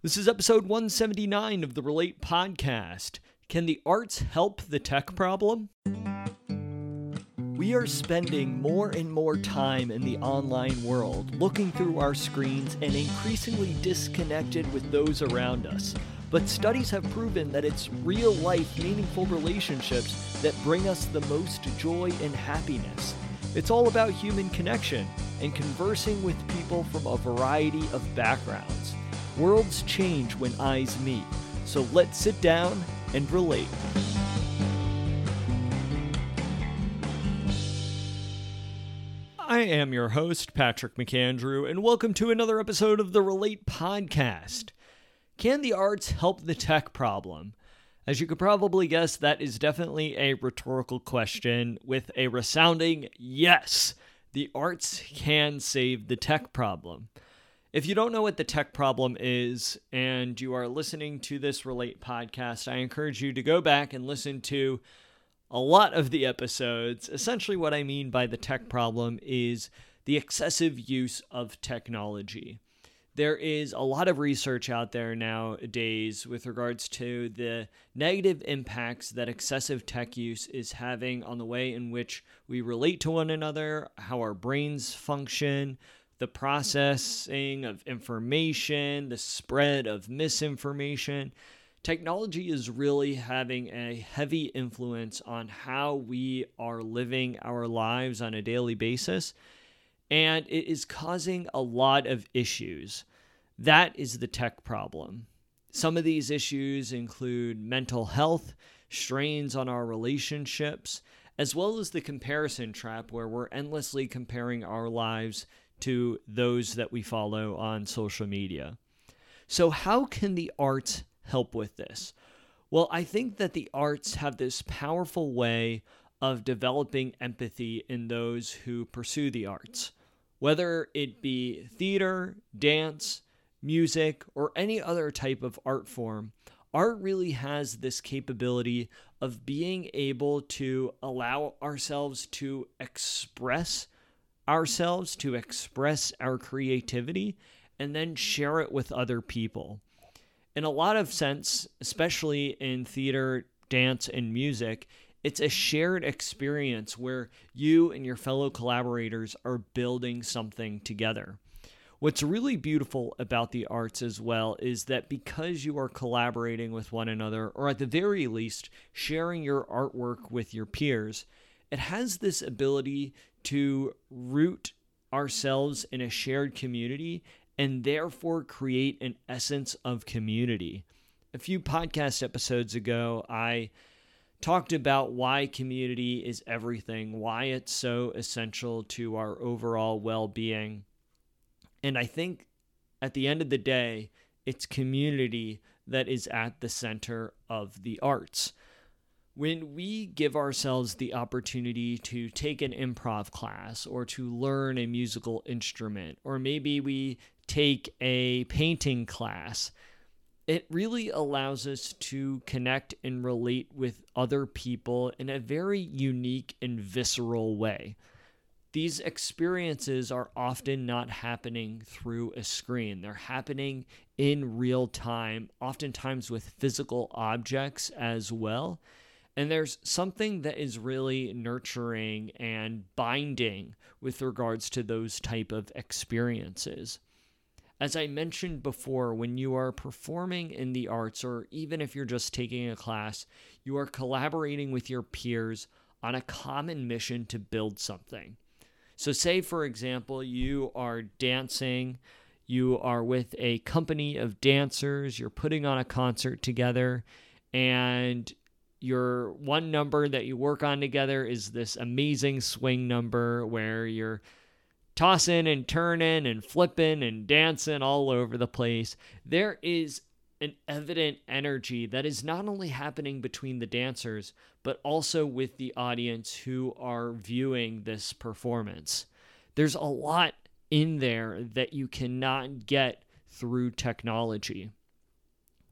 This is episode 179 of the Relate podcast. Can the arts help the tech problem? We are spending more and more time in the online world, looking through our screens and increasingly disconnected with those around us. But studies have proven that it's real life, meaningful relationships that bring us the most joy and happiness. It's all about human connection and conversing with people from a variety of backgrounds. Worlds change when eyes meet, so let's sit down and relate. I am your host, Patrick McAndrew, and welcome to another episode of the Relate Podcast. Can the arts help the tech problem? As you could probably guess, that is definitely a rhetorical question with a resounding yes. The arts can save the tech problem. If you don't know what the tech problem is and you are listening to this Relate podcast, I encourage you to go back and listen to a lot of the episodes. Essentially, what I mean by the tech problem is the excessive use of technology. There is a lot of research out there nowadays with regards to the negative impacts that excessive tech use is having on the way in which we relate to one another, how our brains function, the processing of information, the spread of misinformation technology is really having a heavy influence on how we are living our lives on a daily basis. And it is causing a lot of issues. That is the tech problem. Some of these issues include mental health, strains on our relationships, as well as the comparison trap where we're endlessly comparing our lives to those that we follow on social media. So, how can the arts help with this? Well, I think that the arts have this powerful way of developing empathy in those who pursue the arts. Whether it be theater, dance, music, or any other type of art form, art really has this capability of being able to allow ourselves to express ourselves, to express our creativity, and then share it with other people in a lot of sense, especially in theater, dance, and music, it's a shared experience where you and your fellow collaborators are building something together. What's really beautiful about the arts as well is that because you are collaborating with one another, or at the very least, sharing your artwork with your peers, it has this ability to root ourselves in a shared community and therefore create an essence of community. A few podcast episodes ago, I talked about why community is everything, why it's so essential to our overall well being. And I think at the end of the day, it's community that is at the center of the arts. When we give ourselves the opportunity to take an improv class or to learn a musical instrument, or maybe we take a painting class, it really allows us to connect and relate with other people in a very unique and visceral way. These experiences are often not happening through a screen. They're happening in real time, oftentimes with physical objects as well. And there's something that is really nurturing and binding with regards to those type of experiences. As I mentioned before, when you are performing in the arts, or even if you're just taking a class, you are collaborating with your peers on a common mission to build something. So, say for example, you are dancing, you are with a company of dancers, you're putting on a concert together, and your one number that you work on together is this amazing swing number where you're tossing and turning and flipping and dancing all over the place. There is an evident energy that is not only happening between the dancers, but also with the audience who are viewing this performance. There's a lot in there that you cannot get through technology.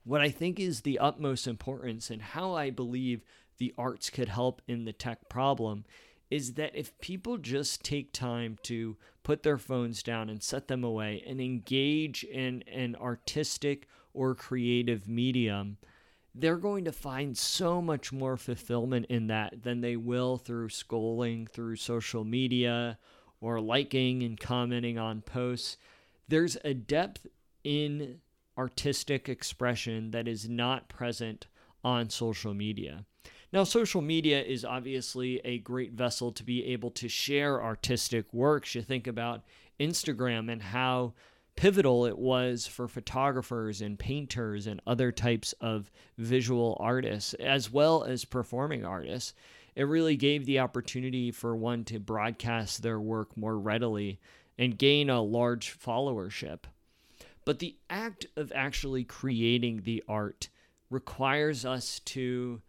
What I think is the utmost importance and how I believe the arts could help in the tech problem is that if people just take time to put their phones down and set them away and engage in an artistic or creative medium, they're going to find so much more fulfillment in that than they will through scrolling through social media or liking and commenting on posts. There's a depth in artistic expression that is not present on social media. Now, social media is obviously a great vessel to be able to share artistic works. You think about Instagram and how pivotal it was for photographers and painters and other types of visual artists, as well as performing artists. It really gave the opportunity for one to broadcast their work more readily and gain a large followership. But the act of actually creating the art requires us to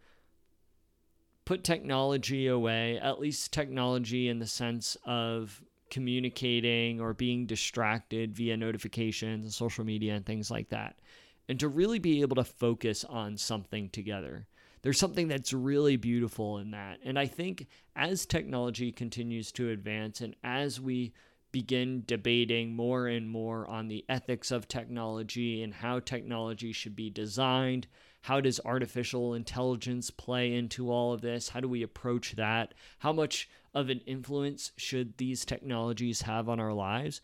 put technology away, at least technology in the sense of communicating or being distracted via notifications and social media and things like that, and to really be able to focus on something together. There's something that's really beautiful in that. And I think as technology continues to advance and as we begin debating more and more on the ethics of technology and how technology should be designed, how does artificial intelligence play into all of this? How do we approach that? How much of an influence should these technologies have on our lives?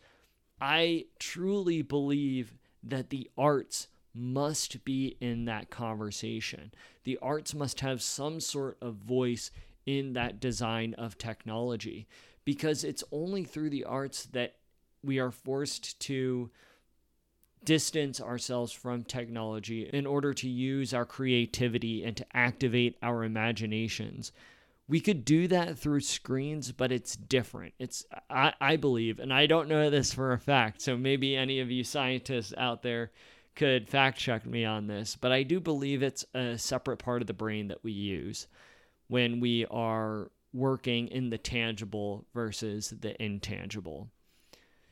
I truly believe that the arts must be in that conversation. The arts must have some sort of voice in that design of technology because it's only through the arts that we are forced to distance ourselves from technology in order to use our creativity and to activate our imaginations. We could do that through screens, but it's different. It's I, I believe, and I don't know this for a fact, so maybe any of you scientists out there could fact check me on this, but I do believe it's a separate part of the brain that we use when we are working in the tangible versus the intangible.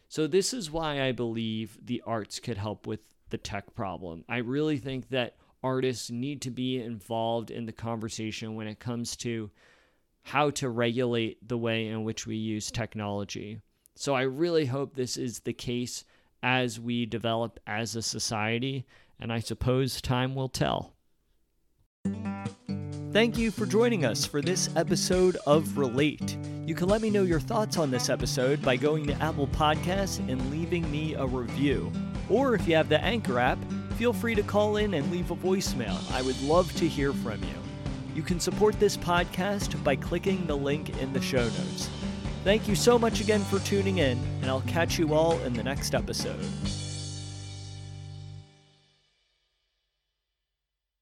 So, this is why I believe the arts could help with the tech problem. I really think that artists need to be involved in the conversation when it comes to how to regulate the way in which we use technology. So, I really hope this is the case as we develop as a society, and I suppose time will tell. Thank you for joining us for this episode of Relate. You can let me know your thoughts on this episode by going to Apple Podcasts and leaving me a review. Or if you have the Anchor app, feel free to call in and leave a voicemail. I would love to hear from you. You can support this podcast by clicking the link in the show notes. Thank you so much again for tuning in, and I'll catch you all in the next episode.